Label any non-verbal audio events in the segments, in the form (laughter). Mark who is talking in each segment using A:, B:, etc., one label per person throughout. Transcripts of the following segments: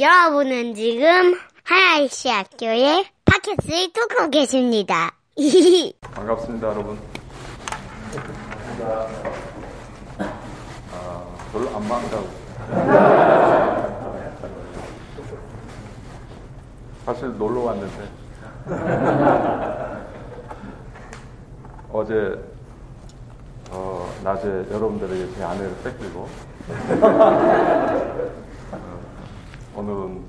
A: 여러분은 지금 하나이시 학교의 팟캐스트를 듣고 계십니다. (laughs)
B: 반갑습니다, 여러분. 아, 별로 안 반가워. 사실 놀러 왔는데 어제 어, 낮에 여러분들에게 제 아내를 뺏기고 어, (laughs) 오늘은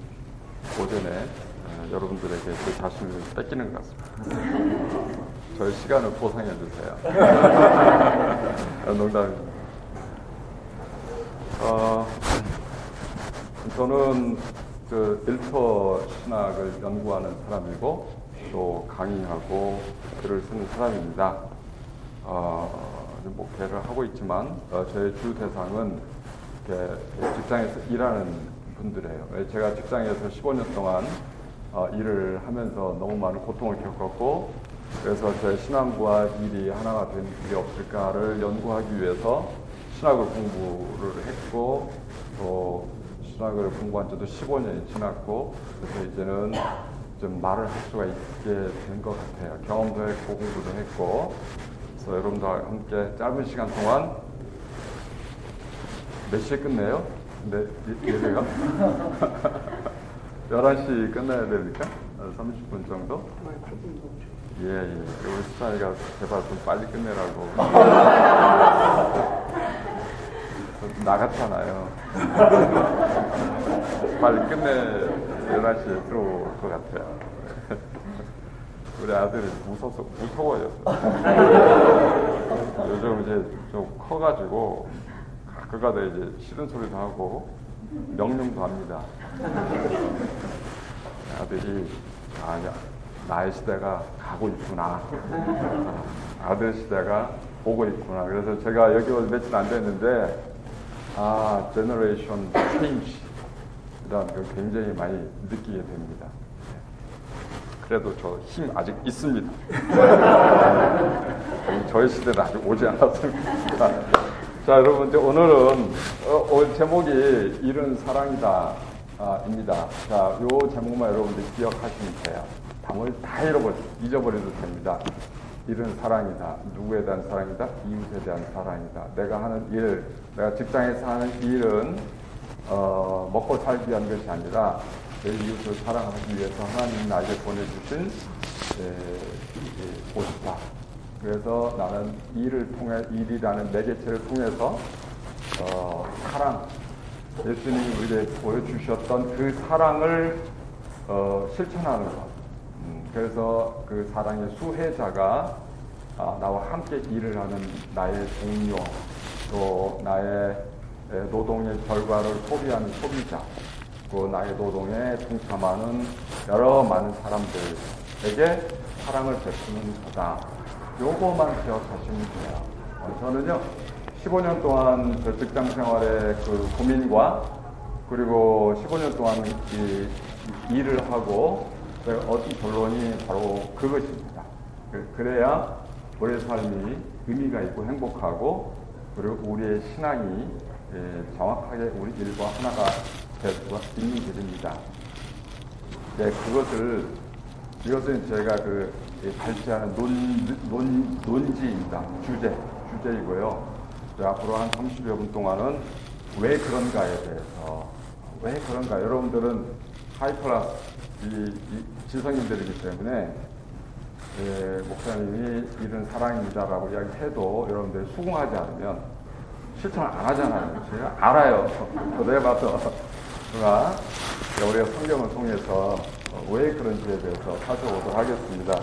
B: 오전에 어, 여러분들에게 제 자신을 뺏기는 것 같습니다. 저의 시간을 보상해 주세요. 농담입니다. 어, 저는 그 일터 신학을 연구하는 사람이고 또 강의하고 글을 쓰는 사람입니다. 어, 목회를 하고 있지만 어, 저의 주 대상은 직장에서 일하는 분들이에요. 제가 직장에서 15년 동안 어, 일을 하면서 너무 많은 고통을 겪었고 그래서 제 신앙과 일이 하나가 된 일이 없을까를 연구하기 위해서 신학을 공부를 했고 또 신학을 공부한 지도 15년이 지났고 그래서 이제는 좀 말을 할 수가 있게 된 것 같아요. 경험도 했고 공부도 했고 그래서 여러분들과 함께 짧은 시간 동안 몇 시에 끝내요? 네, 예배가? 11시 (laughs) 끝나야 됩니까? 30분 정도? 예, 예. 우리 수찬이가 제발 좀 빨리 끝내라고. (laughs) 나갔잖아요. (laughs) 빨리 끝내 11시에 들어올 것 같아요. 우리 아들이 무서워서, 무서워요. 요즘 이제 좀 커가지고 가끔가다 이제 싫은 소리도 하고 명령도 합니다. 아들이 아니야 나의 시대가 가고 있구나. 아들 시대가 오고 있구나. 그래서 제가 여기 온 며칠 안 됐는데 아 generation change 이런 걸 굉장히 많이 느끼게 됩니다. 그래도 저 힘 아직 있습니다. 저의 시대는 아직 오지 않았습니다. 자, 여러분, 이제 오늘은, 어, 오늘 제목이 이른 사랑이다, 아, 입니다. 자, 요 제목만 여러분들 기억하시면 돼요. 담을 다 잃어버려, 잊어버려도 됩니다. 이른 사랑이다. 누구에 대한 사랑이다? 이웃에 대한 사랑이다. 내가 하는 일, 내가 직장에서 하는 일은, 어, 먹고 살기 위한 것이 아니라, 내 이웃을 사랑하기 위해서 하나님 나에게 보내주신, 에, 곳이다. 그래서 나는 일을 통해 일이라는 매개체를 통해서 어, 사랑 예수님이 우리에게 보여주셨던 그 사랑을 어, 실천하는 것. 음, 그래서 그 사랑의 수혜자가 아, 나와 함께 일을 하는 나의 동료 또 나의 노동의 결과를 소비하는 소비자 또 나의 노동에 동참하는 여러 많은 사람들에게 사랑을 베푸는 거다. 요거만 기억하시면 돼요. 어, 저는요, 15년 동안 그 직장 생활의 그 고민과 그리고 15년 동안 이, 일을 하고 얻은 결론이 바로 그것입니다. 그, 래야 우리의 삶이 의미가 있고 행복하고 그리고 우리의 신앙이 예, 정확하게 우리 일과 하나가 될 수가 있는 길입니다. 네, 그것을 이것은 제가 그 발제하는 논, 논, 논지입니다. 주제, 주제이고요. 앞으로 한 30여 분 동안은 왜 그런가에 대해서, 왜 그런가. 여러분들은 하이클라스, 지성인들이기 때문에, 예, 목사님이 이런 사랑입니다라고 이야기해도 여러분들이 수긍하지 않으면 실천을 안 하잖아요. 제가 알아요. 저도 해봐서. 그러나 우리가 성경을 통해서 왜 그런지에 대해서 살펴보도록 하겠습니다.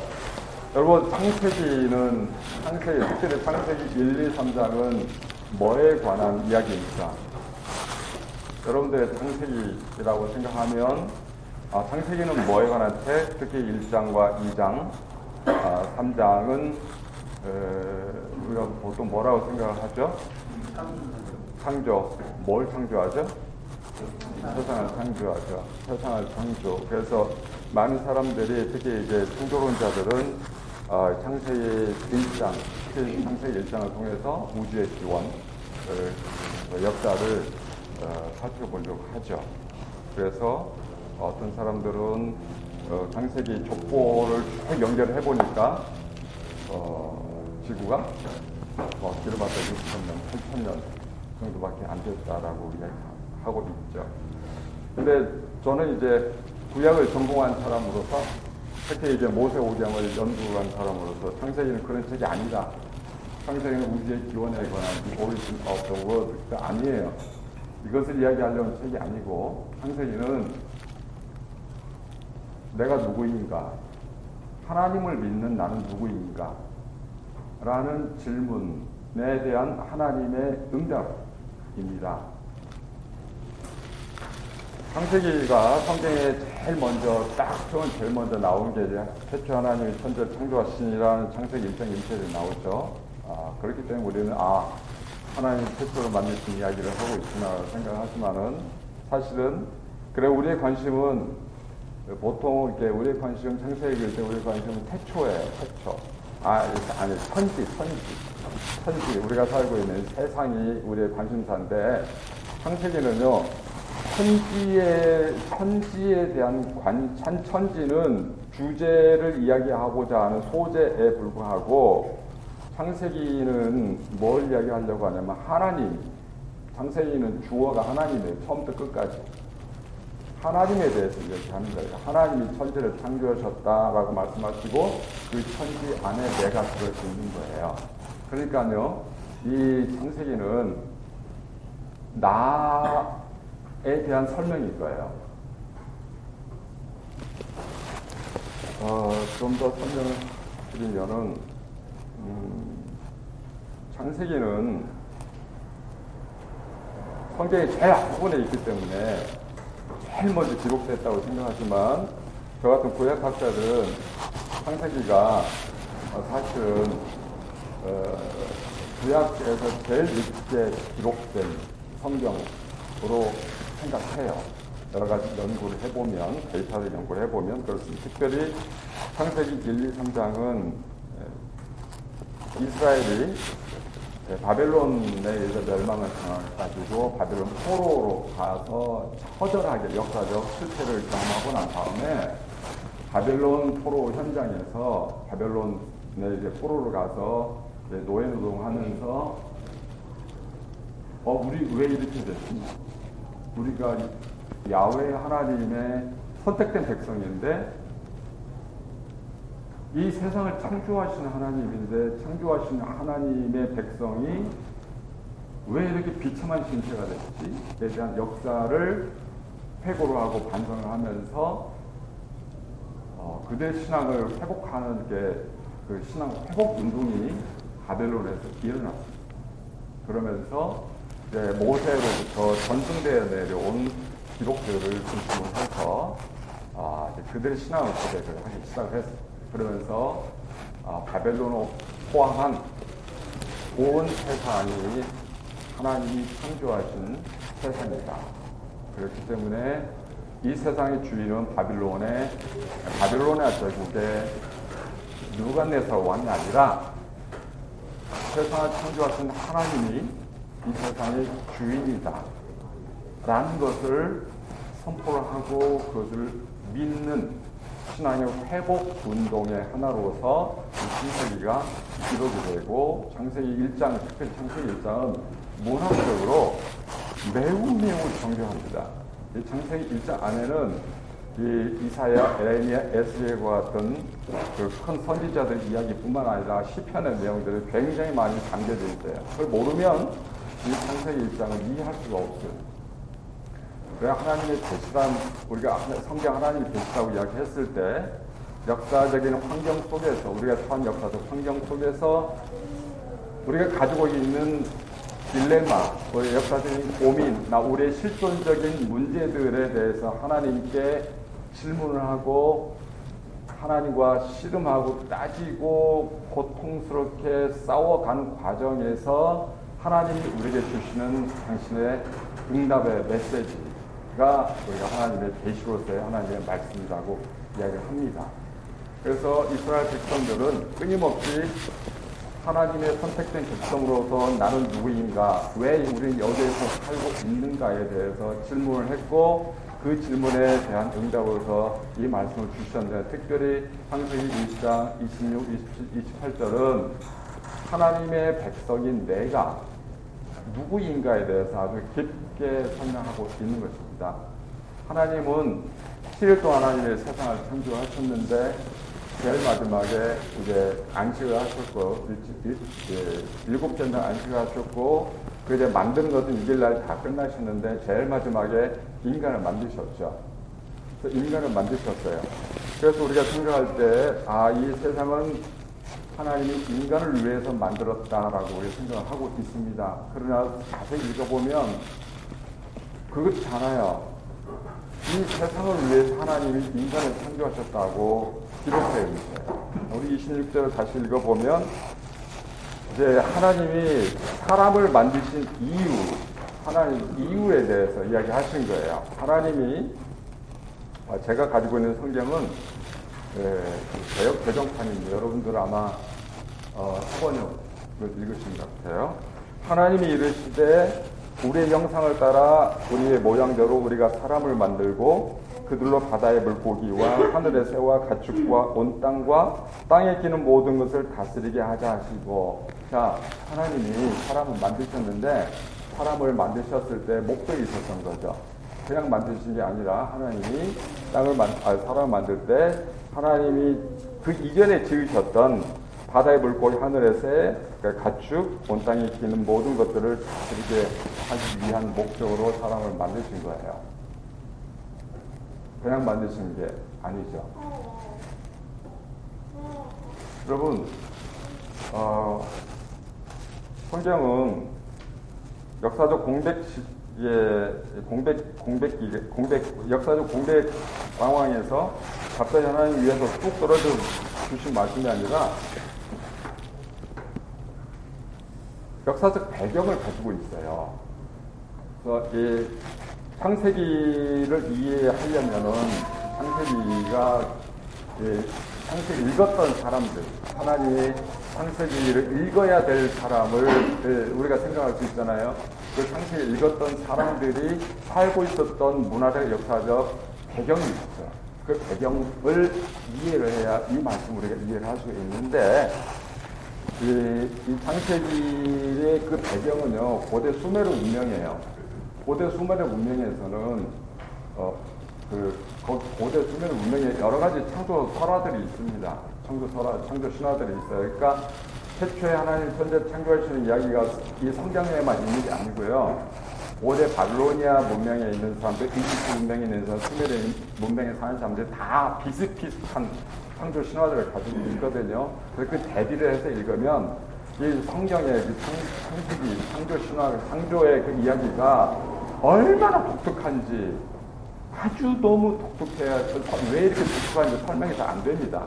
B: 여러분, 창세기는, 창세기, 특히 창세기 1, 2, 3장은 뭐에 관한 이야기입니까? 여러분들의 창세기라고 생각하면, 아, 창세기는 뭐에 관한 책? 특히 1장과 2장, 아, 3장은, 에, 우리가 보통 뭐라고 생각을 하죠? 창조. 뭘 창조하죠? 세상을 창조하죠. 세상을 창조. 그래서 많은 사람들이 특히 이제 창조론자들은 어, 창세기 1장, 창세기 1장을 통해서 우주의 기원, 어, 역사를 어, 살펴보려고 하죠. 그래서 어떤 사람들은 어, 창세기 족보를 쭉 연결해 보니까 어, 지구가 뭐 길어봤자 6천 년, 8천 년 정도밖에 안 됐다라고 이야기하고 있죠. 근데 저는 이제 구약을 전공한 사람으로서 특히 이제 모세오경을 연구한 사람으로서 창세기는 그런 책이 아니다. 창세기는 우주의 기원에 관한 origin of the world가 아니에요. 이것을 이야기하려는 책이 아니고 창세기는 내가 누구인가? 하나님을 믿는 나는 누구인가? 라는 질문에 대한 하나님의 응답입니다. 창세기가 성경에 제일 먼저 딱 처음 제일 먼저 나온 게 태초 하나님이 천지를 창조하시니라는 창세기 1장 1절에 나오죠. 아, 그렇기 때문에 우리는 아 하나님 최초로 만드신 이야기를 하고 있구나 생각하지만은 사실은 그래 우리의 관심은 보통 이렇게 우리의 관심은 창세기일 때 우리의 관심은 태초에 태초. 아 아니 천지 천지. 천지. 우리가 살고 있는 세상이 우리의 관심사인데 창세기는요 천지에 천지에 대한 관 천지는 주제를 이야기하고자 하는 소재에 불과하고 창세기는 뭘 이야기하려고 하냐면 하나님 창세기는 주어가 하나님이에요 처음부터 끝까지. 하나님에 대해서 이야기하는 거예요. 하나님이 천지를 창조하셨다라고 말씀하시고 그 천지 안에 내가 들어있 있는 거예요. 그러니까요 이 창세기는 나에 대한 설명일 거예요. 어, 좀 더 설명을 드리면은, 음, 창세기는 성경의 제일 앞부분에 있기 때문에 제일 먼저 기록됐다고 생각하지만, 저 같은 구약학자들은 창세기가 어, 사실은, 어, 구약에서 제일 늦게 기록된 성경으로 생각해요. 여러 가지 연구를 해보면, 데이터를 연구를 해보면 그렇습니다. 특별히 창세기 1, 2, 3장은 이스라엘이 바벨론에 의해서 멸망을 당해가지고 바벨론 포로로 가서 처절하게 역사적 실패를 경험하고 난 다음에 바벨론 포로 현장에서 바벨론에 이제 포로로 가서 노예 노동하면서 어 우리 왜 이렇게 됐지? 우리가 야외 하나님의 선택된 백성인데 이 세상을 창조하시는 하나님인데 창조하시는 하나님의 백성이 왜 이렇게 비참한 신체가 됐지에 대한 역사를 회고를 하고 반성을 하면서 어, 그대 신앙을 회복하는 게 그 신앙 회복 운동이 바벨론에서 일어났습니다. 그러면서 이제 모세로부터 전승대에 내려온 기록들을 중심으로 해서 아, 그들의 신앙을 고백을 하기 시작을 했어요. 그러면서 아, 바벨론을 포함한 온 세상이 하나님이 창조하신 세상이다. 그렇기 때문에 이 세상의 주인은 바빌론의 바빌론의 제국의 누간네살 왕이 아니라 세상을 창조하신 하나님이 이 세상의 주인이다. 라는 것을 선포를 하고 그것을 믿는 신앙의 회복 운동의 하나로서 창세기가 기록이 되고 창세기 1장, 특별히 창세기 1장은 문학적으로 매우 매우 정교합니다. 이 창세기 1장 안에는 이 이사야, 에레미야, 에스겔과 같은 그큰 선지자들 이야기뿐만 아니라 시편의 내용들이 굉장히 많이 담겨져 있어요. 그걸 모르면 이 창세기 일장을 이해할 수가 없어요. 왜 하나님의 계시란 우리가 성경 하나님의 계시라고 이야기했을 때 역사적인 환경 속에서 우리가 처한 역사적 환경 속에서 우리가 가지고 있는 딜레마, 우리 역사적인 고민, 나 우리의 실존적인 문제들에 대해서 하나님께 질문을 하고 하나님과 씨름하고 따지고 고통스럽게 싸워가는 과정에서 하나님이 우리에게 주시는 당신의 응답의 메시지가 우리가 하나님의 계시로서의 하나님의 말씀이라고 이야기를 합니다. 그래서 이스라엘 백성들은 끊임없이 하나님의 선택된 백성으로서 나는 누구인가, 왜 우리는 여기에서 살고 있는가에 대해서 질문을 했고, 그 질문에 대한 응답으로서 이 말씀을 주셨는데 특별히 창세기 1장 26, 27, 28절은 하나님의 백성인 내가 누구인가에 대해서 아주 깊게 설명하고 있는 것입니다. 하나님은 7일 동안 하나님의 세상을 창조하셨는데 제일 마지막에 이제 안식을 하셨고 일곱 전날 안식을 하셨고 그 이제 만드는 것은 이길 날 다 끝나셨는데 제일 마지막에 인간을 만드셨죠. 그래서 인간을 만드셨어요. 그래서 우리가 생각할 때 아 이 세상은 하나님이 인간을 위해서 만들었다라고 생각을 하고 있습니다. 그러나 자세히 읽어보면 그렇잖아요. 이 세상을 위해서 하나님이 인간을 창조하셨다고 기록되어 있어요. 우리 26절을 다시 읽어보면 이제 하나님이 사람을 만드신 이유, 하나님 이유에 대해서 이야기하신 거예요. 하나님이 아, 제가 가지고 있는 성경은 개혁 예, 개정판입니다. 여러분들 아마 어, 번역을 읽으신 것 같아요. 하나님이 이르시되 우리의 형상을 따라 우리의 모양대로 우리가 사람을 만들고 그들로 바다의 물고기와 하늘의 새와 가축과 온 땅과 땅에 기는 모든 것을 다스리게 하자 하시고 자 하나님이 사람을 만드셨는데 사람을 만드셨을 때 목적이 있었던 거죠. 그냥 만드신 게 아니라 하나님이 땅을 만, 아, 사람을 만들 때 하나님이 그 이전에 지으셨던 바다의 물고기 하늘의 새 그러니까 가축 온 땅에 기는 모든 것들을 다스리게 하기 위한 목적으로 사람을 만드신 거예요. 그냥 만드신 게 아니죠. 여러분, 어, 성경은 역사적 공백 예, 공백 공백 공백 역사적 공백 상황에서 갑자기 하나님 위해서 뚝 떨어져 주신 말씀이 아니라 역사적 배경을 가지고 있어요. 그래서 이 창세기를 이해하려면은 창세기가 창세기 읽었던 사람들, 하나님의 창세기를 읽어야 될 사람을 우리가 생각할 수 있잖아요. 그 창세기 읽었던 사람들이 살고 있었던 문화적 역사적 배경이 있죠. 그 배경을 이해를 해야 이 말씀을 우리가 이해를 할 수 있는데 이, 이 창세기의 그 배경은요, 고대 수메르 문명이에요. 고대 수메르 문명에서는, 어, 그, 고대 수메르 문명에 여러 가지 창조 설화들이 있습니다. 창조 설화, 창조 신화들이 있어요. 그러니까 최초의 하나님 천재 창조하시는 이야기가 이 성경에만 있는 게 아니고요. 고대 바빌로니아 문명에 있는 사람들, 이집트 문명에 있는 사람, 수메르 문명에 사는 사람들 다 비슷비슷한 창조 신화들을 가지고 있거든요. 그래서 그 대비를 해서 읽으면 이 성경의 그 창세기, 창조 신화, 창조의 그 이야기가 얼마나 독특한지 아주 너무 독특해야 왜 이렇게 독특한지 설명이 잘 안 됩니다.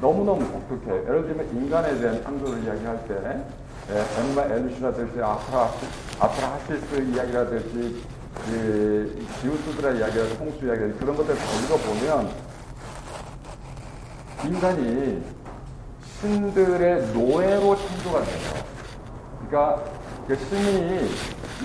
B: 너무너무 독특해. 예를 들면 인간에 대한 창조를 이야기할 때 엠마 엘루시라든지 아프라, 아프라 하시스 이야기라든지 그 지우스드라 이야기라든지 홍수 이야기라든지 그런 것들을 다 읽어보면 인간이 신들의 노예로 창조가 돼요. 그러니까 그 신이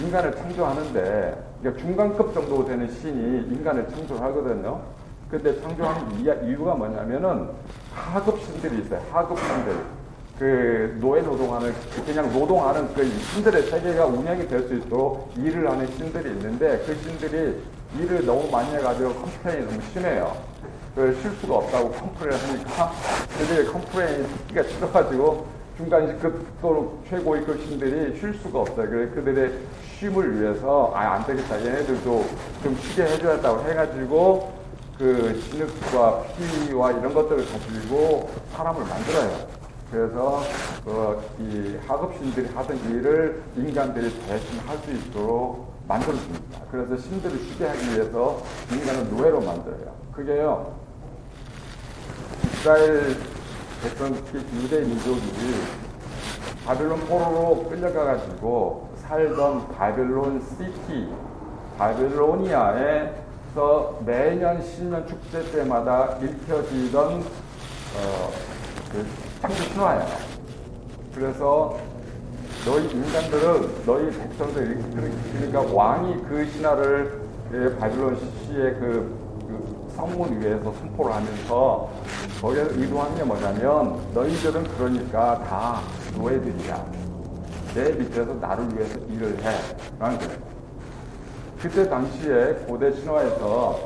B: 인간을 창조하는데 그러니까 중간급 정도 되는 신이 인간을 창조하거든요. 근데 창조하는 이유가 뭐냐면은 하급 신들이 있어요. 하급 신들. 그 노예 노동하는 그냥 노동하는 그 신들의 세계가 운영이 될 수 있도록 일을 하는 신들이 있는데 그 신들이 일을 너무 많이 해가지고 complain이 너무 심해요. 그 실수가 없다고 complain 하니까 그들의 complain이 기가 질려가지고 중간 급도 최고의 급신들이 쉴 수가 없어요. 그래 그들의 쉼을 위해서 아 안 되겠다 얘네들도 좀 쉬게 해줘야겠다고 해가지고 그 진흙과 피와 이런 것들을 가지고 사람을 만들어요. 그래서 그 이 하급신들이 하던 일을 인간들이 대신 할 수 있도록 만들어줍니다. 그래서 신들을 쉬게 하기 위해서 인간을 노예로 만들어요. 그게요 이스라엘 백성 유대 민족이 바벨론 포로로 끌려가가지고 살던 바벨론 시티, 바벨로니아에서 매년 신년 축제 때마다 읽혀지던 어, 그 창조 신화예요. 그래서 너희 인간들은 너희 백성들 그러니까 왕이 그 신화를 그 바빌론 시의 그, 그 성문 위에서 선포를 하면서 거기에 의도한 게 뭐냐면 너희들은 그러니까 다 노예들이야. 내 밑에서 나를 위해서 일을 해. 라는 거예요. 그때 당시에 고대 신화에서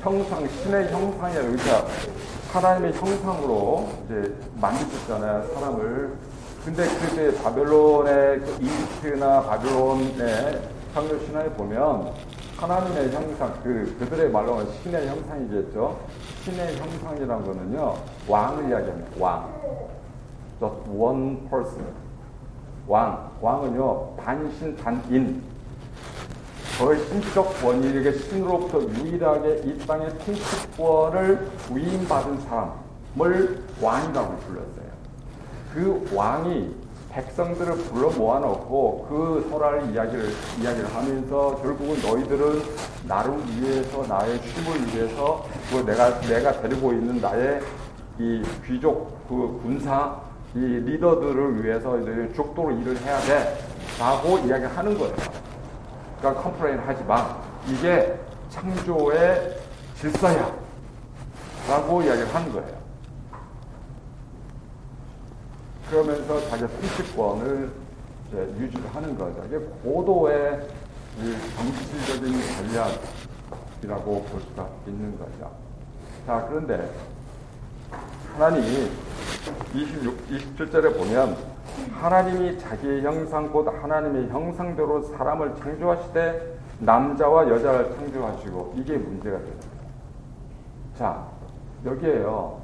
B: 형상, 신의 형상에 의자, 하나님의 형상으로 이제 만드셨잖아요, 사람을. 근데 그때 바벨론의 그 이집트나 바벨론의 창조 신화에 보면 하나님의 형상, 그, 그들의 말로 하면 신의 형상이겠죠. 신의 형상이란 거는요, 왕을 이야기합니다. 왕. Just one person. 왕. 왕은요, 반신 반인. 저의 신적 권위에게 신으로부터 유일하게 이 땅의 통치권을 위임받은 사람을 왕이라고 불렀어요. 그 왕이 백성들을 불러 모아놓고 그 설할 이야기를 이야기를 하면서 결국은 너희들은 나를 위해서 나의 쉼을 위해서 그 내가 내가 데리고 있는 나의 이 귀족 그 군사 이 리더들을 위해서 이제 죽도록 일을 해야 돼 라고 이야기하는 거예요. 그러니까 complain 하지 마. 이게 창조의 질서야. 라고 이야기를 하는 거예요. 그러면서 자기 통치권을 유지를 하는 거죠. 이게 고도의 정치적인 전략이라고 볼 수가 있는 거죠. 자, 그런데 하나님이 26, 27절에 보면 하나님이 자기의 형상 곧 하나님의 형상대로 사람을 창조하시되 남자와 여자를 창조하시고 이게 문제가 되는 거예요. 자, 여기에요.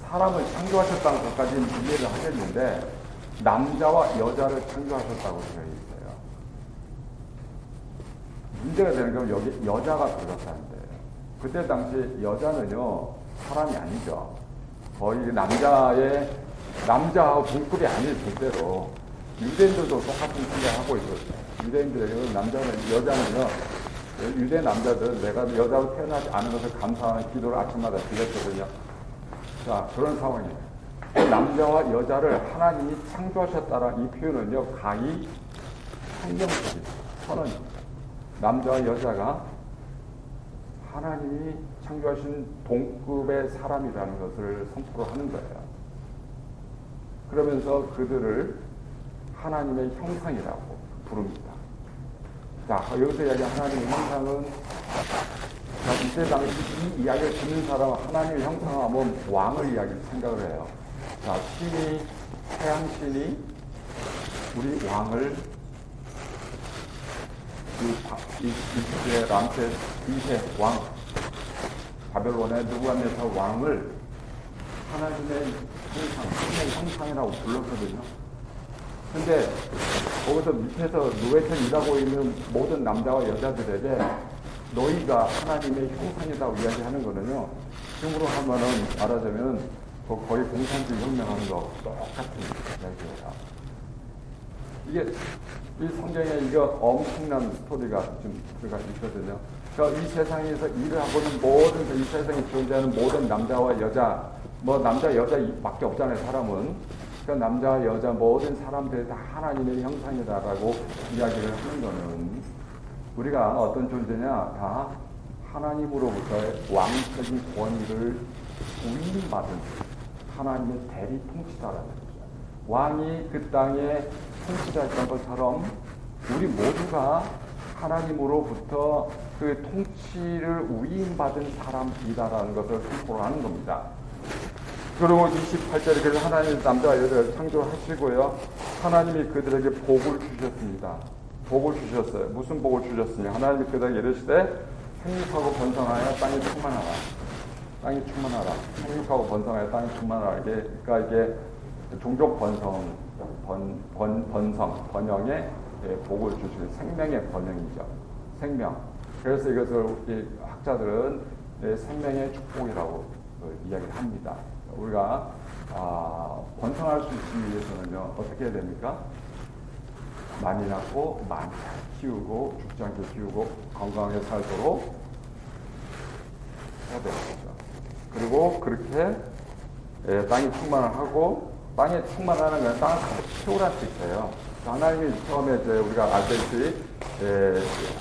B: 사람을 창조하셨다는 것까지는 이해를 하겠는데 남자와 여자를 창조하셨다고 되어 있어요. 문제가 되는 건 여기 여자가 들어갔다는 데요 그때 당시 여자는요 사람이 아니죠. 거의 남자의 남자하고 동급이 아닐 절대로 유대인들도 똑같은 생각하고 있었어요. 유대인들에게는 남자는 여자는요 유대 남자들 내가 여자로 태어나지 않은 것을 감사하는 기도를 아침마다 드렸거든요. 자 그런 상황이에요. 남자와 여자를 하나님이 창조하셨다는 이 표현은요 가히 성경적인 선언입니다. 남자와 여자가 하나님이 창조하신 동급의 사람이라는 것을 선포를 하는 거예요. 그러면서 그들을 하나님의 형상이라고 부릅니다. 자, 여기서 이야기 하나님의 형상은 자, 이때 당시 이 이야기를 듣는 사람은 하나님의 형상하면 왕을 이야기 생각을 해요. 자, 신이, 태양신이 우리 왕을 이, 이집트의 람세 2세 왕, 바벨론의 누구한테서 왕을 하나님의 형상, 신의 형상이라고 불렀거든요. 근데 거기서 밑에서 노예처 일하고 있는 모든 남자와 여자들에게 너희가 하나님의 형상이라고 이야기하는 거는요. 지금으로 하면은 말하자면 거의 공산주의 혁명하는 거 똑같은 이야기예요. 이게 이 성경에 이거 엄청난 스토리가 좀 들어가 있거든요. 그러니까 이 세상에서 일을 하고 있는 모든 이 세상에 존재하는 모든 남자와 여자, 뭐 남자 여자밖에 없잖아요. 사람은 그러니까 남자 여자 모든 사람들이 다 하나님의 형상이다라고 이야기를 하는 거는 우리가 어떤 존재냐 다 하나님으로부터의 왕적인 권위를 위임받은 하나님의 대리 통치자라는 거죠. 왕이 그 땅에 통치자였던 것처럼 우리 모두가 하나님으로부터 그 통치를 위임받은 사람이다라는 것을 선포를 하는 겁니다. 그리고 28절에 그래서 하나님 남자와 여자를 창조하시고요. 하나님이 그들에게 복을 주셨습니다. 복을 주셨어요. 무슨 복을 주셨으냐? 하나님이 그들에게 이르시되 생육하고 번성하여 땅에 충만하라. 땅이 충만하라. 생육하고 번성하여 땅이 충만하라. 이게 그러니까 이게 종족 번성, 번, 번, 번성, 번영의 예, 복을 주시는 생명의 번영이죠. 생명. 그래서 이것을 학자들은 예, 생명의 축복이라고 이야기를 합니다. 우리가 아, 번성할 수 있기 위해서는요 어떻게 해야 됩니까? 많이 낳고 많이 키우고 죽지 않게 키우고 건강하게 살도록 해야 되는 거죠. 그리고 그렇게 예, 땅이 충만하고 땅에 충만하는 건 땅을 채우라는 뜻이에요. 하나님이 처음에 이제 우리가 알다시피 예,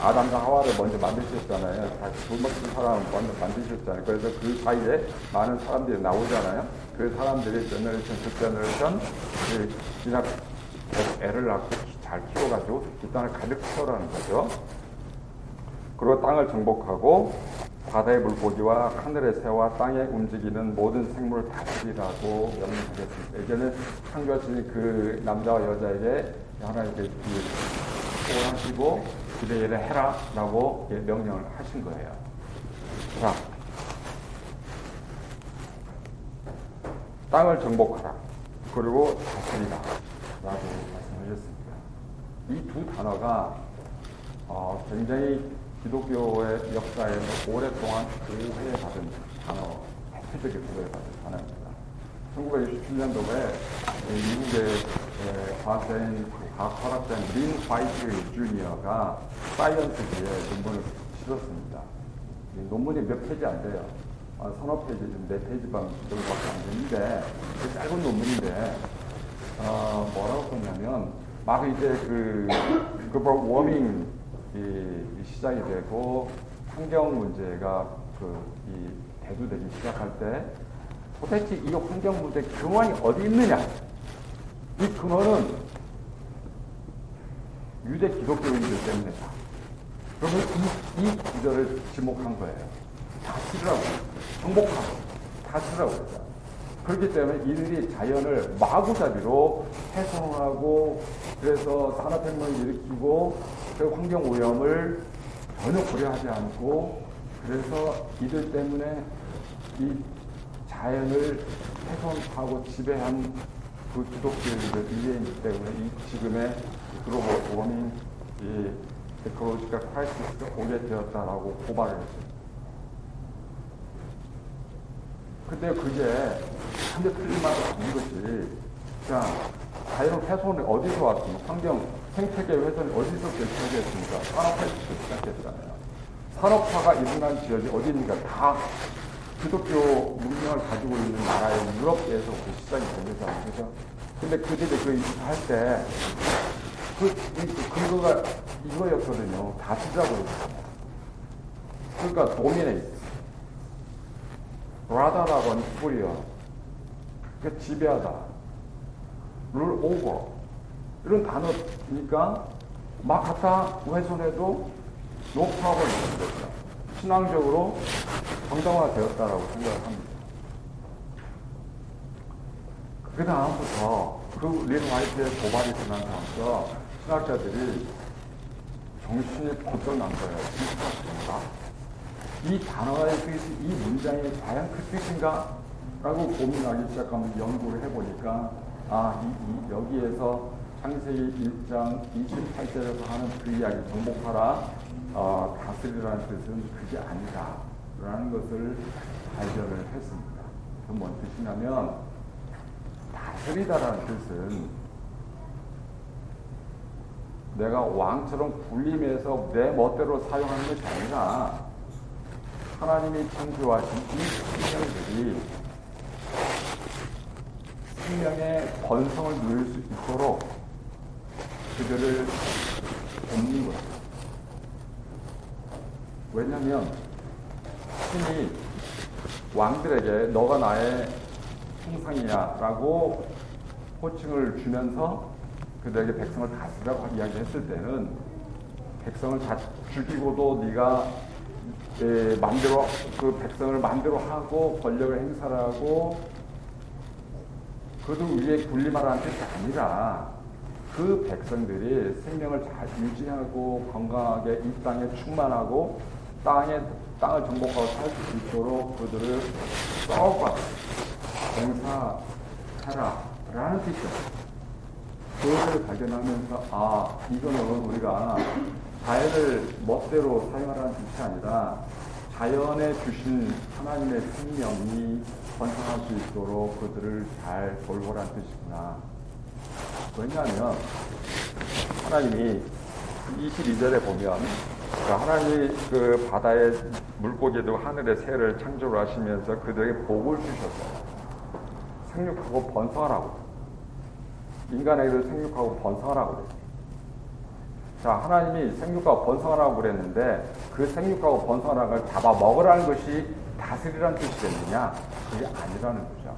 B: 아담과 하와를 먼저 만드셨잖아요. 다시 돌먹은 사람을 먼저 만드셨잖아요. 그래서 그 사이에 많은 사람들이 나오잖아요. 그 사람들이 generation, 그 generation, 그냥 애를 낳고 잘 키워가지고 이 땅을 가득 채우라는 거죠. 그리고 땅을 정복하고 바다의 물고기와 하늘의 새와 땅에 움직이는 모든 생물을 다스리라고 명령하셨습니다. 예전에 창조하신 그 남자와 여자에게 하나님께 소원하시고 기대를 해라 라고 명령을 하신 거예요. 자, 땅을 정복하라. 그리고 다스리라. 라고 말씀하셨습니다. 이 두 단어가 어, 굉장히 기독교의 역사에서 오랫동안 오해받은 단어, 대표적인 오해받은 단어입니다. 1967년도에 미국의 과학자인 과학학자인 린 화이트 주니어가 Science지에 논문을 실었습니다. 논문이 몇 페이지 안 돼요. 아, 서너 페이지, 네 페이지 정도밖에 안 되는데, 짧은 논문인데, 어, 뭐라고 썼냐면, 막 이제 그, global warming이, 시작이 되고, 환경 문제가 그, 이, 대두되기 시작할 때, 도대체 이 환경 문제 근원이 어디 있느냐? 이 근원은 유대 기독교인들 때문이다. 그러면 이, 이 구절을 지목한 거예요. 다스리라고. 정복하고. 다스리라고 했다. 그렇기 때문에 이들이 자연을 마구잡이로 훼손하고 그래서 산업혁명을 일으키고 그 환경오염을 전혀 고려하지 않고 그래서 이들 때문에 이 자연을 훼손하고 지배한 그 기독교인들 이해이기 때문에 이 지금의 global warming 이 ecological crisis가 오게 되었다라고 고발을 했어요. 근데 그게 헛된 말이 아닌 것이 자 자연 훼손이 어디서 왔습니까? 환경 생태계 훼손이 어디서 시작했습니까? 산업화에서 시작했잖아요. 산업화가 일어난 지역이 어디입니까? 다 기독교 문명을 가지고 있는 나라의 유럽에서 그 시작이 된 거잖아요. 그죠? 근데 그들이 그할 때, 그, 그 근거가 이거였거든요. 다스라고 했어요. 그러니까 도미네이트. 라다라고 뿌리요. 그 지배하다. rule over. 이런 단어니까 막 갖다 훼손해도 no problem인 거죠. 신앙적으로 정당화되었다라고 생각을 합니다. 그 다음부터 그 린 화이트의 고발이 지난 다음부터 신학자들이 정신이 번쩍 난 거예요. 이 단어의 뜻이 이 문장의 과연 그 뜻인가? 라고 고민하기 시작하면 연구를 해보니까 아, 이, 이, 여기에서 창세기 1장 28절에서 하는 그 이야기 정복하라 어, 다스리라는 뜻은 그게 아니다 라는 것을 발견을 했습니다. 그 뭔 뜻이냐면 다스리다라는 뜻은 내가 왕처럼 군림해서 내 멋대로 사용하는 것이 아니라 하나님이 창조하신 이 생명들이 생명의 번성을 누릴 수 있도록 그들을 돕는 것. 왜냐하면 신이 왕들에게 너가 나의 형상이야라고 호칭을 주면서 그들에게 백성을 다스리라고 이야기했을 때는 백성을 다 죽이고도 네가 예, 만대로 그 백성을 만대로 하고 권력을 행사하고 그들 위에 군림하라는 뜻이 아니라 그 백성들이 생명을 잘 유지하고 건강하게 이 땅에 충만하고 땅에 땅을 정복하고 살 수 있도록 그들을 썩어 봉사하라 라는 뜻이죠. 그것을 발견하면서 아 이거는 우리가 자연을 멋대로 사용하라는 뜻이 아니라 자연에 주신 하나님의 생명이 번성할 수 있도록 그들을 잘 돌보라는 뜻이구나. 왜냐하면 하나님이 22절에 보면 그 하나님이 그 바다의 물고기도 하늘의 새를 창조를 하시면서 그들에게 복을 주셨어요. 생육하고 번성하라고. 인간에게도 생육하고 번성하라고 그랬어요. 자, 하나님이 생육하고 번성하라고 그랬는데 그 생육하고 번성하라는 걸 잡아 먹으라는 것이 다스리라는 뜻이겠느냐? 그게 아니라는 거죠.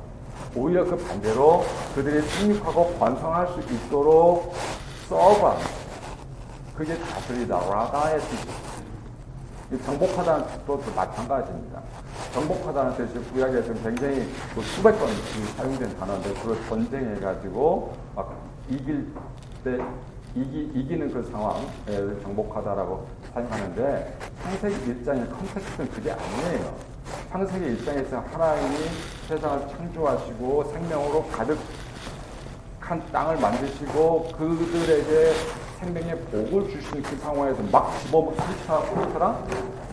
B: 오히려 그 반대로 그들이 생육하고 번성할 수 있도록 serve하는 그게 다스리다. 라다의 뜻이 정복하다는 뜻도 마찬가지입니다. 정복하다는 뜻이 구약에서는 굉장히 그 수백 번 사용된 단어인데 그걸 전쟁해가지고 막 이길 때 이기, 이기는 그 상황을 정복하다라고 사용하는데 창세기 1장의 context는 그게 아니에요. 창세기 1장에서 하나님이 세상을 창조하시고 생명으로 가득한 땅을 만드시고 그들에게 생명의 복을 주시는 그 상황에서 막 집어넣으라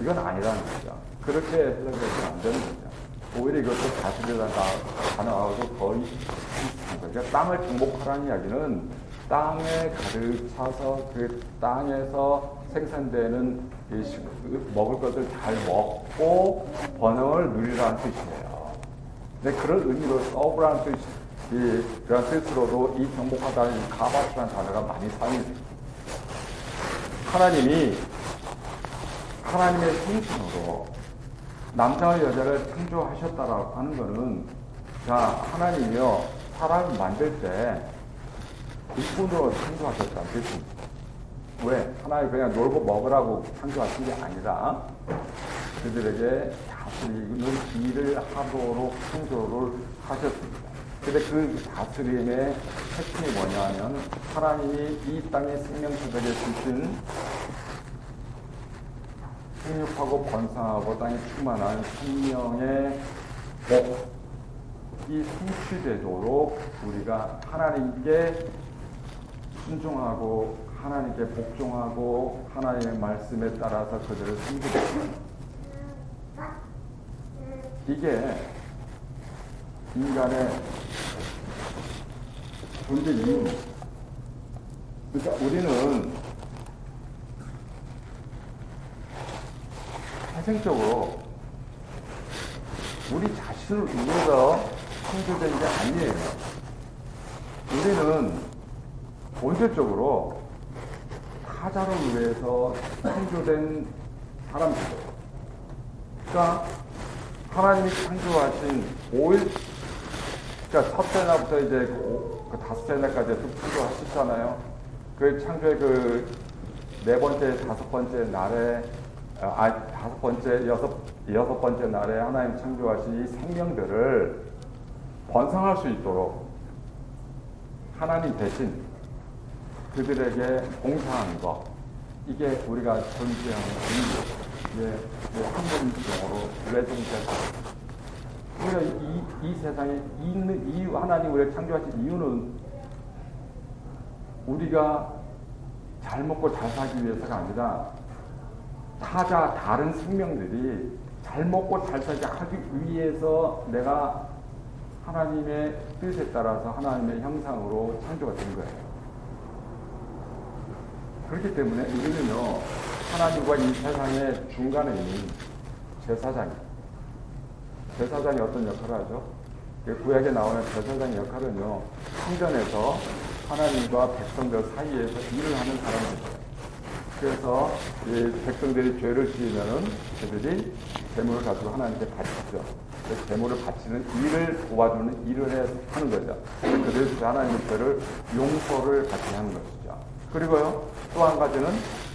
B: 이건 아니라는 거죠. 그렇게 해석해서는 안 되는 거죠. 오히려 이것도 다스리다가 가능하고 거의 비슷한 거죠. 그러니까 땅을 정복하라는 이야기는 땅에 가득 차서 그 땅에서 생산되는 먹을 것을 잘 먹고 번영을 누리라는 뜻이에요. 근데 그런 의미로 서브라는 뜻, 이, 그런 뜻으로도 이 정복하다는 가바스라는 단어가 많이 사용이 됩니다. 하나님이 하나님의 생신으로 남자와 여자를 창조하셨다라고 하는 것은 자 하나님이요 사람을 만들 때 일꾼으로 창조하셨다. 그렇습니다. 왜? 하나님 그냥 놀고 먹으라고 창조하신 게 아니라 그들에게 다스리는 일을 하도록 창조를 하셨습니다. 근데 그 다스림의 핵심이 뭐냐면 하나님이 이 땅의 생명체들에 주신 생육하고 번성하고 땅에 충만한 생명의 복이 성취되도록 우리가 하나님께 순종하고 하나님께 복종하고 하나님의 말씀에 따라서 그들을 섬기는 이게 인간의 존재 이유. 그러니까 우리는 태생적으로 우리 자신을 위해서 창조된 게 아니에요. 우리는 본질적으로 타자를 위해서 창조된 사람들이에요. 그러니까 하나님이 창조하신 5일, 그러니까 첫째 날부터 이제 그, 그 다섯째 날까지 쭉 창조하셨잖아요. 그 창조의 그 네 번째, 다섯 번째 날에, 아, 다섯 번째, 여섯, 여섯 번째 날에 하나님 창조하신 이 생명들을 번성할 수 있도록 하나님 대신 그들에게 봉사하는 것. 이게 우리가 존재하는 이유 예, 예, 한번 용어로 외동제사. 우리가 이, 이 세상에 있는 이유 하나님 우리를 창조하신 이유는 우리가 잘 먹고 잘 살기 위해서가 아니라 타자 다른 생명들이 잘 먹고 잘 살게 하기 위해서 내가 하나님의 뜻에 따라서 하나님의 형상으로 창조가 된 거예요. 그렇기 때문에 우리는요, 하나님과 이 세상의 중간에 있는 제사장. 제사장이 어떤 역할을 하죠? 그 구약에 나오는 제사장의 역할은요, 성전에서 하나님과 백성들 사이에서 일을 하는 사람들이에요. 그래서 백성들이 죄를 지으면은 그들이 재물을 가지고 하나님께 바치죠. 재물을 바치는 일을 도와주는 일을 하는 거죠. 그들이 하나님의 죄를 용서를 받게 하는 것이죠. 그리고요, 또 한 가지는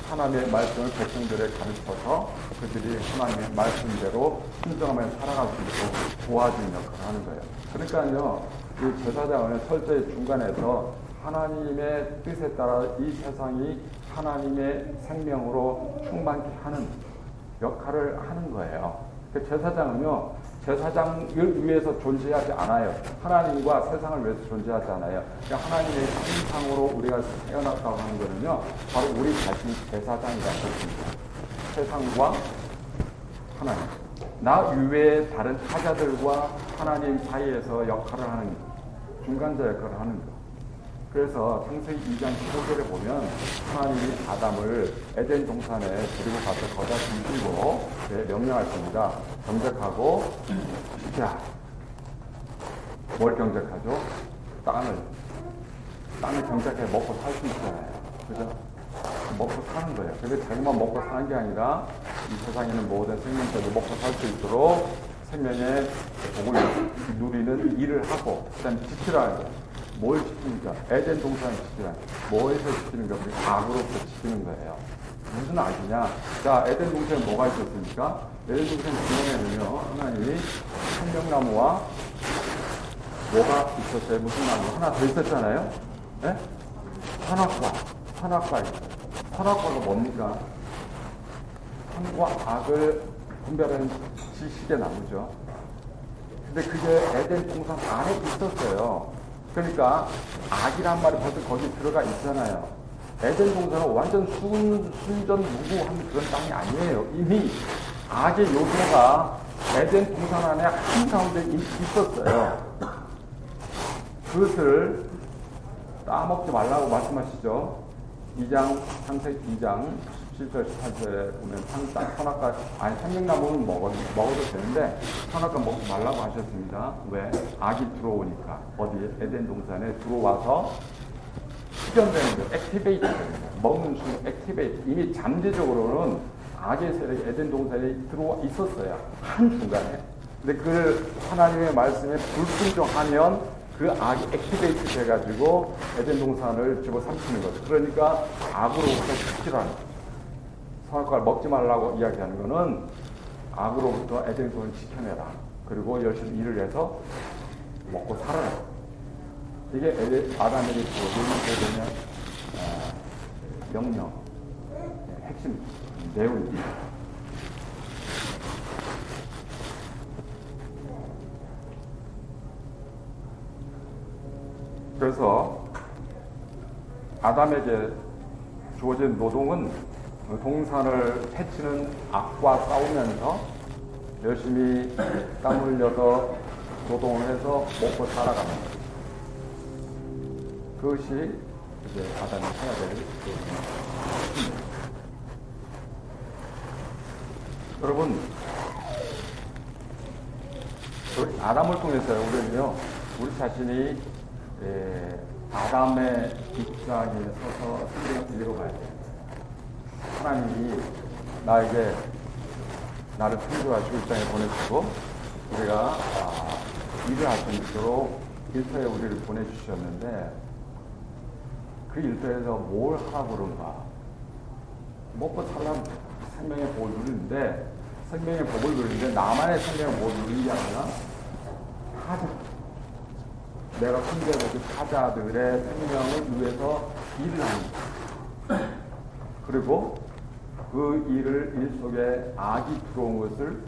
B: 하나님의 말씀을 백성들에 가르쳐서 그들이 하나님의 말씀대로 순종하며 살아갈 수 있도록 도와주는 역할을 하는 거예요. 그러니까요, 이 제사장은 철저히 중간에서 하나님의 뜻에 따라 이 세상이 하나님의 생명으로 충만케 하는 역할을 하는 거예요. 그 제사장은요, 제사장을 위해서 존재하지 않아요. 하나님과 세상을 위해서 존재하지 않아요. 그러니까 하나님의 형상으로 우리가 태어났다고 하는 거는요, 바로 우리 자신이 제사장이라는 것입니다. 세상과 하나님. 나 이외의 다른 타자들과 하나님 사이에서 역할을 하는 중간자 역할을 하는 거. 그래서 창세기 2장 15절에 보면 하나님이 아담을 에덴 동산에 데리고 가서 거다 숨기고 네, 명령하십니다. 경작하고 자, 뭘 경작하죠? 땅을 땅을 경작해 먹고 살 수 있잖아요. 그죠? 먹고 사는 거예요. 근데 자기만 먹고 사는 게 아니라 이 세상에 있는 모든 생명들도 먹고 살 수 있도록 생명의 복을 누리는 일을 하고 그다음에 지키라는 거예요. 뭘 지킵니까? 에덴 동산을 지키라. 뭐에서 지키는 가 악으로부터 지키는 거예요. 무슨 악이냐? 자, 에덴 동산에 뭐가 있었습니까? 에덴 동산 지명에는요, 하나님이 생명나무와 뭐가 있었어요? 무슨 나무? 하나 더 있었잖아요? 네? 선악과. 선악과 있어요. 선악과가 뭡니까? 선과 악을 분별하는 지식의 나무죠. 근데 그게 에덴 동산 안에 있었어요. 그러니까 악이란 말이 벌써 거기 들어가 있잖아요. 에덴 동산은 완전 순, 순전 무구한 그런 땅이 아니에요. 이미 악의 요소가 에덴 동산 안에 한가운데 있었어요. 그것을 따먹지 말라고 말씀하시죠. 2장, 창세기 2장 17절, 18절에 보면 상상, 선악과, 아니, 생명나무는 먹어, 먹어도 되는데, 선악과 먹지 말라고 하셨습니다. 왜? 악이 들어오니까. 어디? 에덴 동산에 들어와서 수견되는 거, activate 되는 거. 먹는 순간 activate. 이미 잠재적으로는 악의 세력이 에덴 동산에 들어와 있었어요. 한순간에. 근데 그 하나님의 말씀에 불순종하면 그 악이 액티베이트 돼가지고 에덴 동산을 집어삼키는 거죠. 그러니까 악으로부터 지키라는 거죠. 선악과를 먹지 말라고 이야기하는 거는 악으로부터 에덴 동산을 지켜내라. 그리고 열심히 일을 해서 먹고 살아라. 이게 아담에게 주어진 뭐냐 아, 명령, 네, 핵심 내용입니다. 그래서 아담에게 주어진 노동은 동산을 해치는 악과 싸우면서 열심히 땀 흘려서 노동을 해서 먹고 살아가는 거죠. 그것이 이제 아담이 해야 될 일입니다. 여러분, 아담을 통해서 우리는요, 우리 자신이 예, 아담의 입장에 서서 읽어봐야 돼요. 하나님이 나에게 나를 창조하시고 이 땅에 보내주고 우리가 아, 일을 할 수 있도록 일터에 우리를 보내주셨는데 그 일터에서 뭘 하라고 그런가? 먹고 살라면 생명의 복을 누리는데 생명의 복을 누리는데 나만의 생명의 복을 누리는 게 아니라 하자. 내가 손대보고 사자들의 생명을 위해서 일을 하는 그리고 그 일을 일 속에 악이 들어온 것을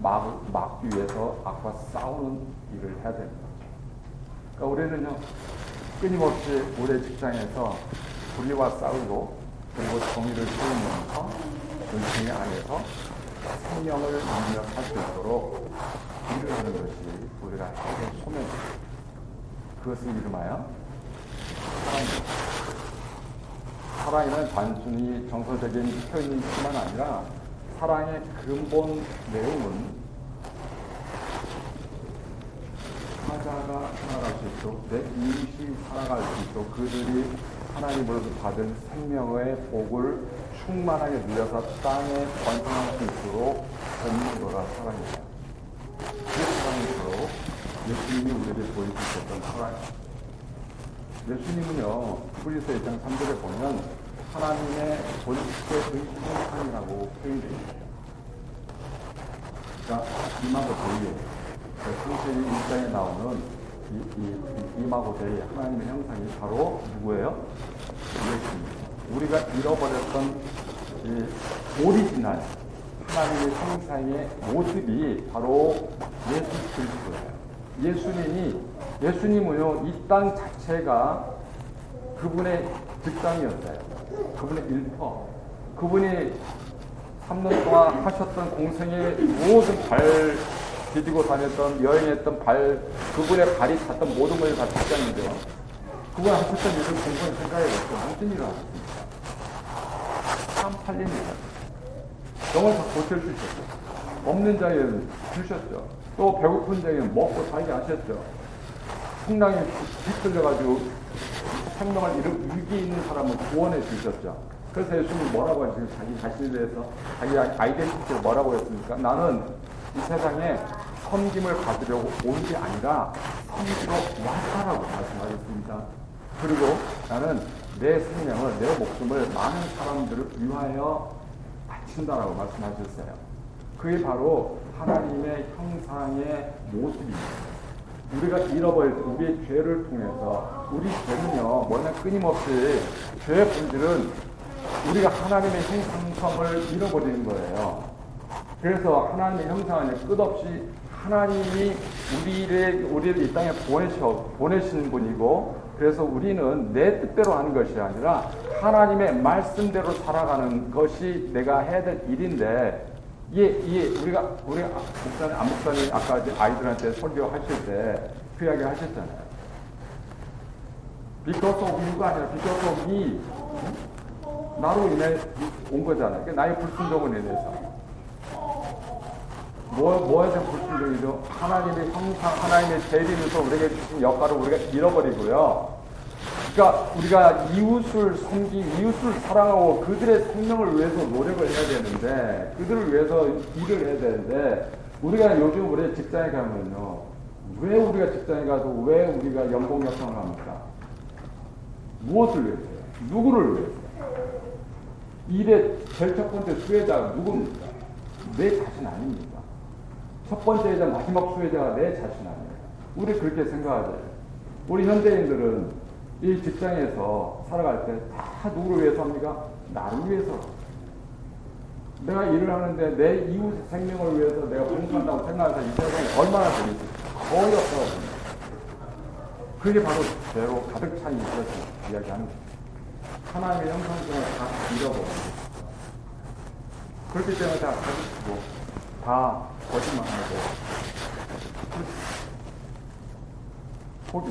B: 막, 막기 위해서 악과 싸우는 일을 해야 됩니다. 그러니까 우리는요, 끊임없이 우리 직장에서 불의와 싸우고, 그리고 정의를 세우면서 전쟁의 안에서 생명을 능력할 수 있도록 일을 하는 것이 우리가 해야 소명입니다. 그것을 이름하여 사랑입니다. 사랑이는 단순히 정서적인 표현이뿐만 아니라 사랑의 근본 내용은 사자가 살아갈 수 있도록 내 이웃이 살아갈 수 있도록 그들이 하나님으로부터 받은 생명의 복을 충만하게 누려서 땅에 번성할 수 있도록 돕는 거가 사랑입니다. 그 사랑이 바로 예수님이 우리에게 보여주셨던 사랑. 예수님은요, 히브리서 1장 3절에 보면 하나님의 본식의 의상이라고 표현되어 있어요. 그러니까 이마고 대예, 성세기 1장에 나오는 이, 이, 이마고 대예, 하나님의 형상이 바로 누구예요? 예수입니다. 우리가 잃어버렸던 이 오리지널 하나님의 형상의 모습이 바로 예수 그리스도예요. 예수님이 예수님은요 이 땅 자체가 그분의 직장이었어요. 그분의 일터. 그분이 3년 동안 하셨던 공생의 모든 발 디디고 다녔던 여행했던 발 그분의 발이 닿던 모든 것이 다 직장인데요. 그분 하셨던 일을 공부한 생각해봤어요. 무슨 일을 하셨습니까? 참 팔립니다. 영을 다 고쳐주셨죠. 없는 자에는 주셨죠. 또 배고픈 자에는 먹고 살게 하셨죠. 풍랑에 휩쓸려가지고 생명을 잃은 위기에 있는 사람을 구원해 주셨죠. 그래서 예수님이 뭐라고 하죠? 자기 자신에 대해서 자기 아이덴티티를 뭐라고 했습니까? 나는 이 세상에 섬김을 받으려고 온 게 아니라 섬기러 왔다라고 말씀하셨습니다. 그리고 나는 내 생명을, 내 목숨을 많은 사람들을 위하여 바친다라고 말씀하셨어요. 그게 바로 하나님의 형상의 모습입니다. 우리가 잃어버릴 때 우리의 죄를 통해서 우리 죄는요 뭐냐 끊임없이 죄의 본질은 우리가 하나님의 형상성을 잃어버리는 거예요. 그래서 하나님의 형상 안에 끝없이 하나님이 우리를 우리를 이 땅에 보내셔 보내신 분이고 그래서 우리는 내 뜻대로 하는 것이 아니라 하나님의 말씀대로 살아가는 것이 내가 해야 될 일인데 예, 예, 우리가, 우리 목사님, 안 목사님 아까 아이들한테 설교하실 때 그 이야기 하셨잖아요. because of you가 아니라 because of me. 나로 인해 온 거잖아요. 나의 불순종을 인해서. 뭐, 뭐에 대한 불순종이죠? 하나님의 형상, 하나님의 대리면서 우리에게 주신 역할을 우리가 잃어버리고요. 그러니까 우리가 이웃을 섬기, 이웃을 사랑하고 그들의 생명을 위해서 노력을 해야 되는데, 그들을 위해서 일을 해야 되는데, 우리가 요즘 우리 직장에 가면요, 왜 우리가 직장에 가서 왜 우리가 연봉 협상을 합니까? 무엇을 위해서요? 누구를 위해서? 일의 제일 첫 번째 수혜자가 누굽니까? 내 자신 아닙니까? 첫 번째이자 마지막 수혜자가 내 자신 아니에요. 우리 그렇게 생각하죠. 우리 현대인들은 이 직장에서 살아갈 때 다 누구를 위해서 합니까? 나를 위해서. 내가 일을 하는데 내 이웃의 생명을 위해서 내가 봉사한다고 생각해서 이 세상에 얼마나 재밌어. 거의 봅니다. 그게 바로 죄로 가득 찬 있어서 이야기하는 거죠. 하나님의 형상성을 다 잃어버립니다. 그렇기 때문에 다 가지고 다 거짓말하고 포기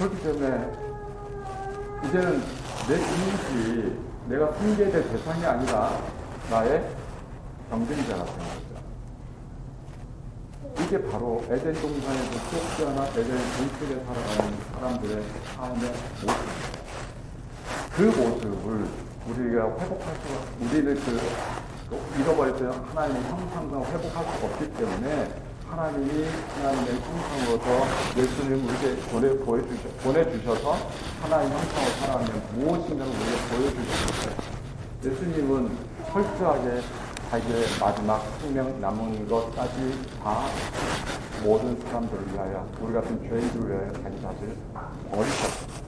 B: 그렇기 때문에 이제는 내 이웃이 내가 숨겨야 될 대상이 아니라 나의 경쟁자가 되는 거죠. 이게 바로 에덴 동산에서 쫓겨나 에덴 동쪽에 살아가는 사람들의 삶의 모습입니다. 그 모습을 우리가 회복할 수, 우리를 그 잃어버릴 때 하나님의 형상과 회복할 수 없기 때문에 하나님이 하나님의 형상으로서 예수님 우리에게 보내, 보여주셔, 보내주셔서 하나님의 형상으로 살아가면 무엇인가를 우리에게 보여주셨어요. 예수님은 철저하게 자기의 마지막 생명 남은 것까지 다 모든 사람들을 위하여 우리 같은 죄인들을 위하여 자기 자신을 버리셨습니다.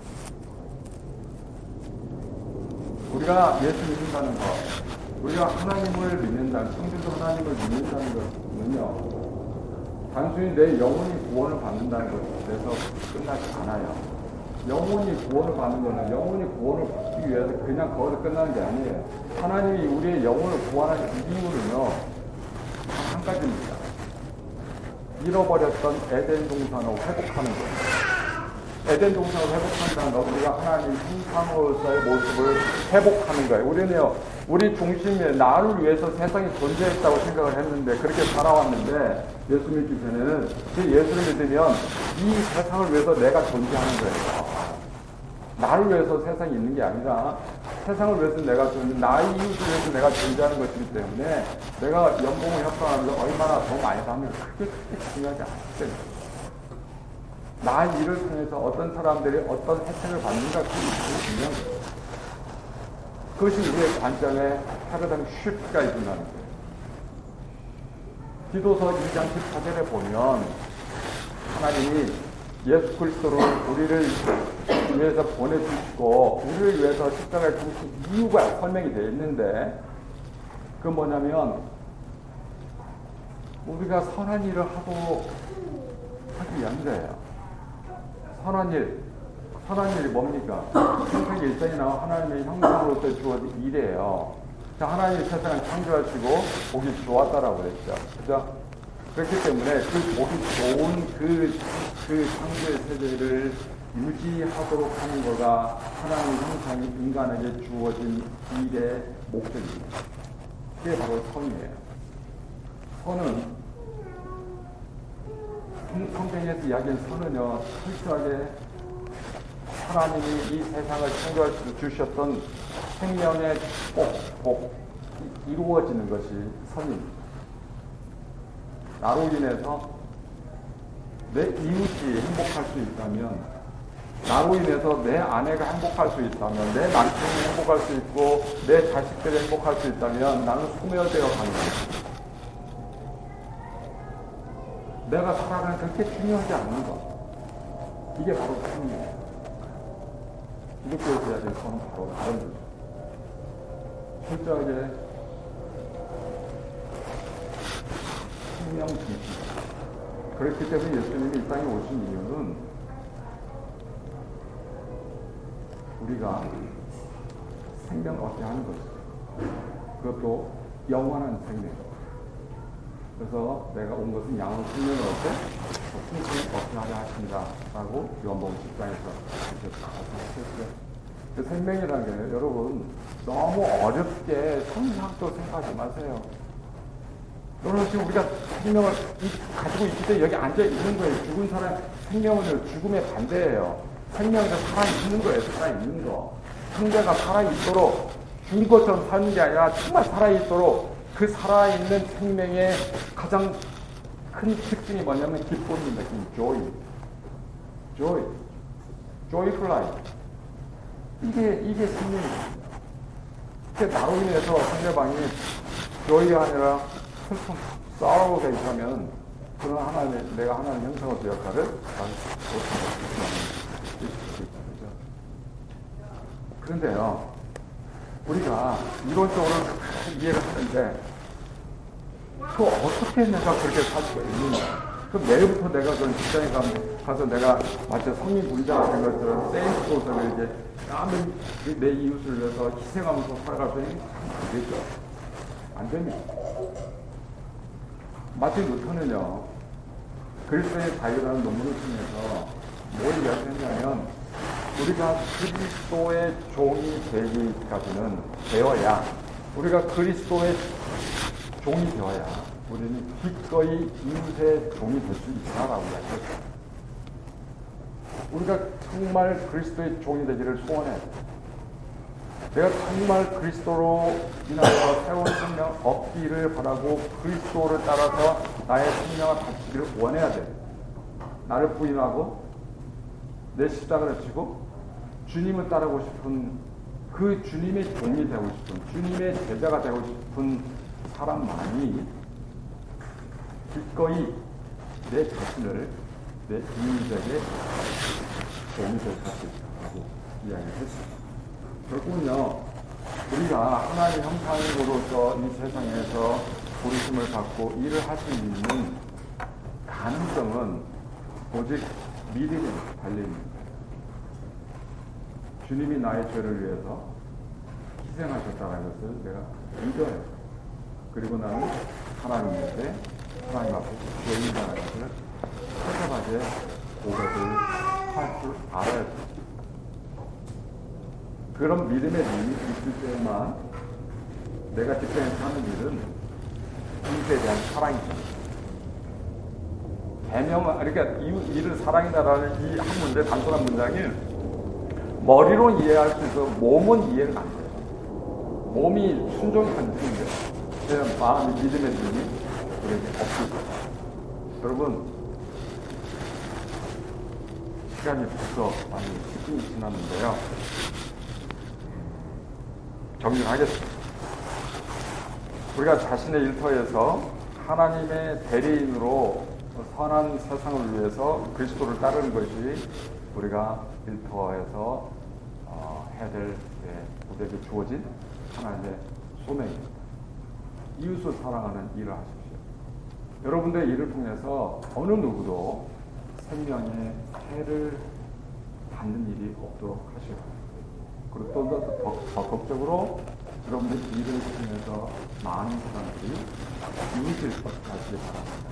B: 우리가 예수 믿는다는 것, 우리가 하나님을 믿는다는, 성경도 하나님을 믿는다는 것은요, 단순히 내 영혼이 구원을 받는다는 것에서 끝나지 않아요. 영혼이 구원을 받는 것은 영혼이 구원을 받기 위해서 그냥 거기서 끝나는 게 아니에요. 하나님이 우리의 영혼을 구원하신 이유는요, 한 가지입니다. 잃어버렸던 에덴 동산을 회복하는 거예요. 에덴 동산을 회복한다는 건 우리가 하나님 형상으로서의 모습을 회복하는 거예요. 우리는요, 우리 중심에 나를 위해서 세상이 존재했다고 생각을 했는데, 그렇게 살아왔는데, 예수 믿기 전에는 그 예수를 믿으면 이 세상을 위해서 내가 존재하는 거예요. 나를 위해서 세상이 있는 게 아니라 세상을 위해서 내가 존재, 나의 이웃을 위해서 내가 존재하는 것이기 때문에 내가 연봉을 협상하는 게 얼마나 더 많이 받으면 크게 크게 중요하지 않기 때문에. 나의 일을 통해서 어떤 사람들이 어떤 혜택을 받는가 그게 중요한 거예요. 그것이 우리의 관점에 패러다임 쉬프트가 일어나는 거예요. 기도서 2장 14절에 보면 하나님이 예수 그리스도를 우리를 위해서 보내주시고 우리를 위해서 십자가에 죽으신 이유가 설명이 되어 있는데 그 뭐냐면 우리가 선한 일을 하고 하기 위한 거예요. 선한 일, 선한 일이 뭡니까? 평생 일상이 나와 하나님의 형상으로서 주어진 일이에요. 하나님이 세상을 창조하시고 보기 좋았다라고 했죠. 그죠? 그렇기 때문에 그 보기 좋은 그, 그 창조의 세계를 유지하도록 하는 거가 하나님의 형상이 인간에게 주어진 일의 목적입니다. 그게 바로 선이에요. 선은 성경에서 이야기한 선은요, 철저하게 하나님이 이 세상을 창조할 수 주셨던 생명의 복, 복 이루어지는 것이 선입니다. 나로 인해서 내 이웃이 행복할 수 있다면 나로 인해서 내 아내가 행복할 수 있다면 내 남편이 행복할 수 있고 내 자식들이 행복할 수 있다면 나는 소멸되어 가는 거니다 내가 살아가는 그렇게 중요하지 않는 것. 이게 바로 생명이에요. 기독교에 대한 저는 바로 다른 거죠. 철저하게 생명 중심. 그렇기 때문에 예수님이 이 땅에 오신 이유는 우리가 생명을 얻게 하는 것이죠. 그것도 영원한 생명. 그래서 내가 온 것은 양은 생명을 얻고 풍성을 얻게 하려 하신다. 라고 요한복음 10장에서 이렇게 말씀하셨어요. 그 생명이라는 게 여러분 너무 어렵게 성상도 생각하지 마세요. 여러분 지금 우리가 생명을 가지고 있기 때문에 여기 앉아 있는 거예요. 죽은 사람 생명은 죽음의 반대예요. 생명이 살아 있는 거예요. 살아 있는 거. 상대가 살아 있도록 죽은 것처럼 사는 게 아니라 정말 살아 있도록 그 살아 있는 생명의 가장 큰 특징이 뭐냐면 기쁨입니다. joy, joy, joyful. 이게 이게 생명입니다. 그 나로 인해서 상대방이 joy가 아니라 슬픔, sorrow가 있다면 그런 하나님, 내가 하나님 형성의 역할을 그런데요, 우리가 이론적으로 이해를 하는데, 그 어떻게 내가 그렇게 살 수가 있느냐? 그 내일부터 내가 그런 직장에 가서 내가 마치 성인 군자가 된 것처럼 소설을 이제 남은 내 이웃을 위해서 희생하면서 살아갈 수 있는 안 되죠. 안 됩니다. 마틴 루터는요, 그리스도의 자유라는 논문을 통해서 뭘 이야기했냐면, 우리가 그리스도의 종이 되기까지는 되어야, 우리가 그리스도의 종이 되어야, 우리는 기꺼이 이웃의 종이 될 수 있다라고 이야기했어요. 우리가 정말 그리스도의 종이 되기를 소원해. 내가 정말 그리스도로 인하여 새로운 생명 얻기를 바라고 그리스도를 따라서 나의 생명을 바치기를 원해야 돼. 나를 부인하고 내 십자가를 지고 주님을 따르고 싶은 그 주님의 종이 되고 싶은 주님의 제자가 되고 싶은 사람만이 기꺼이 내 자신을 내 이웃에게 종이 될 수 있다고 이야기를 했습니다. 결국은요, 우리가 하나님의 형상으로서 이 세상에서 부르심을 받고 일을 할 수 있는 가능성은 오직 믿음에 달려있는 주님이 나의 죄를 위해서 희생하셨다는 것을 내가 믿어요. 그리고 나는 하나님 앞에, 하나님 앞에 죄인이라는 것을 철저하게 고백을 할 줄 알아야 돼요. 그런 믿음의 눈이 있을 때만 내가 집회에서 하는 일은 이웃에 대한 사랑이죠. 대명, 그러니까 이웃, 이를 사랑이다라는 이 한 문제, 단순한 문장이 머리로 이해할 수 있어 몸은 이해가 안 돼요. 몸이 순종이 안 되는데, 그냥 마음이 믿음의 눈이 우리에게 없을 거예요. 여러분, 시간이 벌써 많이 10분이 지났는데요. 정리하겠습니다. 우리가 자신의 일터에서 하나님의 대리인으로 선한 세상을 위해서 그리스도를 따르는 것이 우리가 일터에서 어, 해야 될 예, 우리에게 주어진 하나님의 소명입니다. 이웃을 사랑하는 일을 하십시오. 여러분들의 일을 통해서 어느 누구도 생명에 해를 받는 일이 없도록 하시오. 그리고 또 적극적으로 여러분들 일을 통해서 많은 사람들이 이웃을 하시기 바랍니다.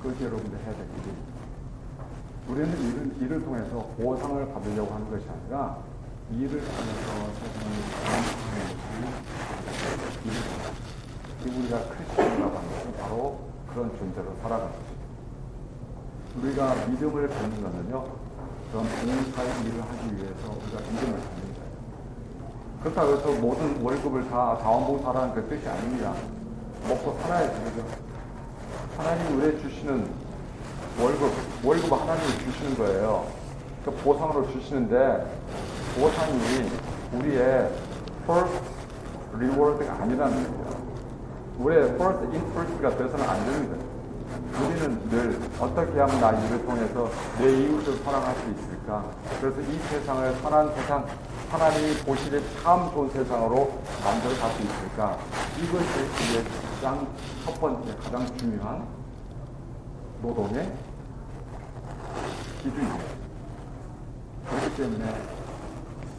B: 그것이 여러분들 해야 될 일입니다. 우리는 일을, 일을 통해서 보상을 받으려고 하는 것이 아니라 일을 통해서 세상을 것이 일입 우리가 크리스천이라고 하는 것은 바로 그런 존재로 살아가는 것입니다. 우리가 믿음을 갖는 것은요, 그런 봉사의 일을 하기 위해서 우리가 임금을 받는 거예요. 그렇다고 해서 모든 월급을 다 자원봉사라는 그 뜻이 아닙니다. 먹고 살아야 되죠. 하나님 우리에 주시는 월급, 월급 하나님이 주시는 거예요. 그 보상으로 주시는데 보상이 우리의 first reward가 아니라는 거예요. 우리의 first interest가 돼서는 안 됩니다. 우리는 늘 어떻게 하면 나 이를 통해서 내 이웃을 사랑할 수 있을까? 그래서 이 세상을 선한 세상, 하나님이 보시기에 참 좋은 세상으로 만들어 갈 수 있을까? 이것이 우리의 가장 첫 번째, 가장 중요한 노동의 기준이에요. 그렇기 때문에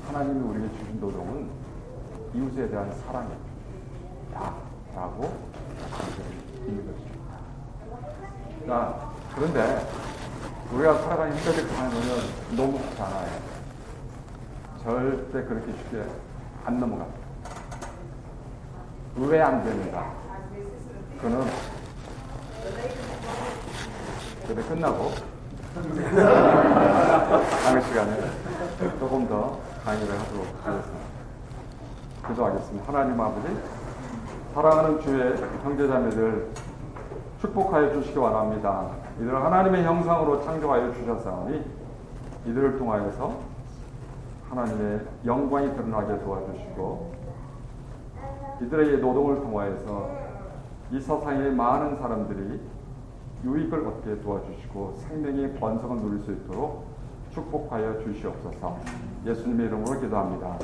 B: 하나님이 우리에게 주신 노동은 이웃에 대한 사랑이다. 라고 있는 것입니다. 자, 그런데 우리가 살아가는 힘들게 가면 너무 많아요. 절대 그렇게 쉽게 안 넘어갑니다. 왜 안 됩니다? 그는 그래 끝나고 (laughs) 다음 시간에 조금 더 강의를 하도록 하겠습니다. 기도하겠습니다. 하나님 아버지, 사랑하는 주의 형제자매들 축복하여 주시기 원합니다. 이들을 하나님의 형상으로 창조하여 주셨사오니 이들을 통하여서 하나님의 영광이 드러나게 도와주시고 이들의 노동을 통하여서 이 세상의 많은 사람들이 유익을 얻게 도와주시고 생명의 번성을 누릴 수 있도록 축복하여 주시옵소서. 예수님의 이름으로 기도합니다.